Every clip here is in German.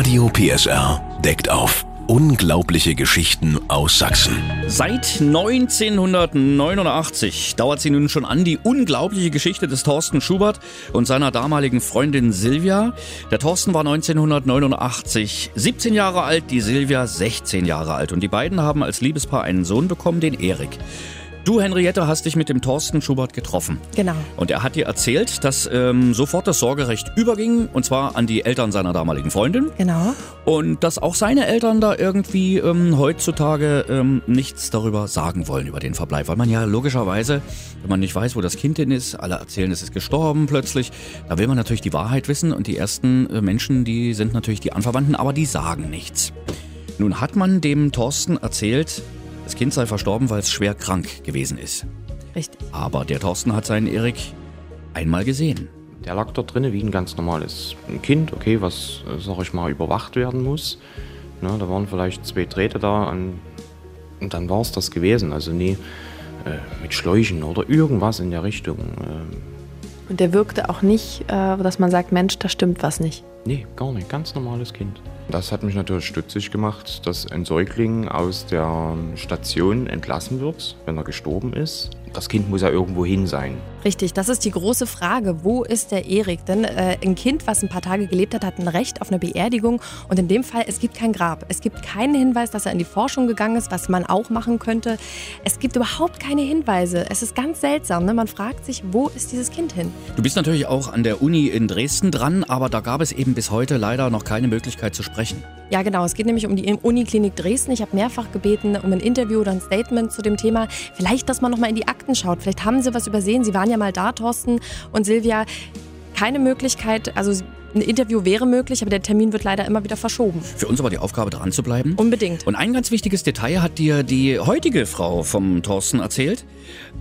Radio PSR deckt auf. Unglaubliche Geschichten aus Sachsen. Seit 1989 dauert sie nun schon an, die unglaubliche Geschichte des Thorsten Schubert und seiner damaligen Freundin Silvia. Der Thorsten war 1989 17 Jahre alt, die Silvia 16 Jahre alt und die beiden haben als Liebespaar einen Sohn bekommen, den Erik. Du, Henriette, hast dich mit dem Thorsten Schubert getroffen. Genau. Und er hat dir erzählt, dass ähm, sofort das Sorgerecht überging, und zwar an die Eltern seiner damaligen Freundin. Genau. Und dass auch seine Eltern da irgendwie ähm, heutzutage ähm, nichts darüber sagen wollen, über den Verbleib. Weil man ja logischerweise, wenn man nicht weiß, wo das Kind hin ist, alle erzählen, es ist gestorben plötzlich, da will man natürlich die Wahrheit wissen. Und die ersten äh, Menschen, die sind natürlich die Anverwandten, aber die sagen nichts. Nun hat man dem Thorsten erzählt, das Kind sei verstorben, weil es schwer krank gewesen ist. Richtig. Aber der Thorsten hat seinen Erik einmal gesehen. Der lag dort drinnen wie ein ganz normales Kind, okay, was, äh, sag ich mal, überwacht werden muss. Ne, da waren vielleicht zwei Drähte da an, und dann war es das gewesen. Also nie äh, mit Schläuchen oder irgendwas in der Richtung. Äh, Und der wirkte auch nicht, äh, dass man sagt, Mensch, da stimmt was nicht. nee, gar nicht. Ganz normales Kind. Das hat mich natürlich stutzig gemacht, dass ein Säugling aus der Station entlassen wird, wenn er gestorben ist. Das Kind muss ja irgendwo hin sein. Richtig, das ist die große Frage. Wo ist der Erik? Denn äh, ein Kind, was ein paar Tage gelebt hat, hat ein Recht auf eine Beerdigung. Und in dem Fall, es gibt kein Grab. Es gibt keinen Hinweis, dass er in die Forschung gegangen ist, was man auch machen könnte. Es gibt überhaupt keine Hinweise. Es ist ganz seltsam. Ne? Man fragt sich, wo ist dieses Kind hin? Du bist natürlich auch an der Uni in Dresden dran, aber da gab es eben bis heute leider noch keine Möglichkeit zu sprechen. Ja, genau. Es geht nämlich um die Uniklinik Dresden. Ich habe mehrfach gebeten um ein Interview oder ein Statement zu dem Thema. Vielleicht, dass man noch mal in die Akten schaut. Vielleicht haben Sie was übersehen. Sie waren ja mal da, Thorsten und Silvia. Keine Möglichkeit, also ein Interview wäre möglich, aber der Termin wird leider immer wieder verschoben. Für uns aber die Aufgabe, dran zu bleiben. Unbedingt. Und ein ganz wichtiges Detail hat dir die heutige Frau vom Thorsten erzählt,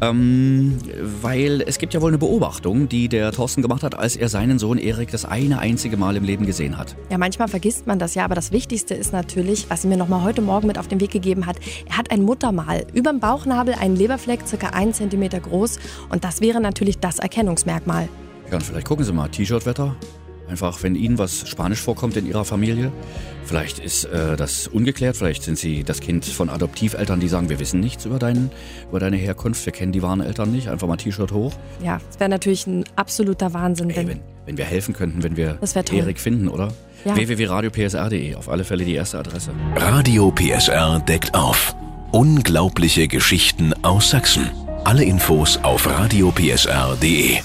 ähm, weil es gibt ja wohl eine Beobachtung, die der Thorsten gemacht hat, als er seinen Sohn Erik das eine einzige Mal im Leben gesehen hat. Ja, manchmal vergisst man das ja, aber das Wichtigste ist natürlich, was sie mir noch mal heute Morgen mit auf den Weg gegeben hat. Er hat ein Muttermal, überm Bauchnabel einen Leberfleck, circa einen Zentimeter groß und das wäre natürlich das Erkennungsmerkmal. Ja, und vielleicht gucken Sie mal, T-Shirt-Wetter. Einfach, wenn Ihnen was Spanisch vorkommt in Ihrer Familie. Vielleicht ist äh, das ungeklärt, vielleicht sind Sie das Kind von Adoptiveltern, die sagen, wir wissen nichts über, deinen, über deine Herkunft, wir kennen die wahren Eltern nicht. Einfach mal T-Shirt hoch. Ja, es wäre natürlich ein absoluter Wahnsinn, Ey, wenn wenn, wenn wir helfen könnten, wenn wir Das. Erik finden, oder? Ja. www.radiopsr.de, auf alle Fälle die erste Adresse. Radio PSR deckt auf. Unglaubliche Geschichten aus Sachsen. Alle Infos auf radiopsr.de.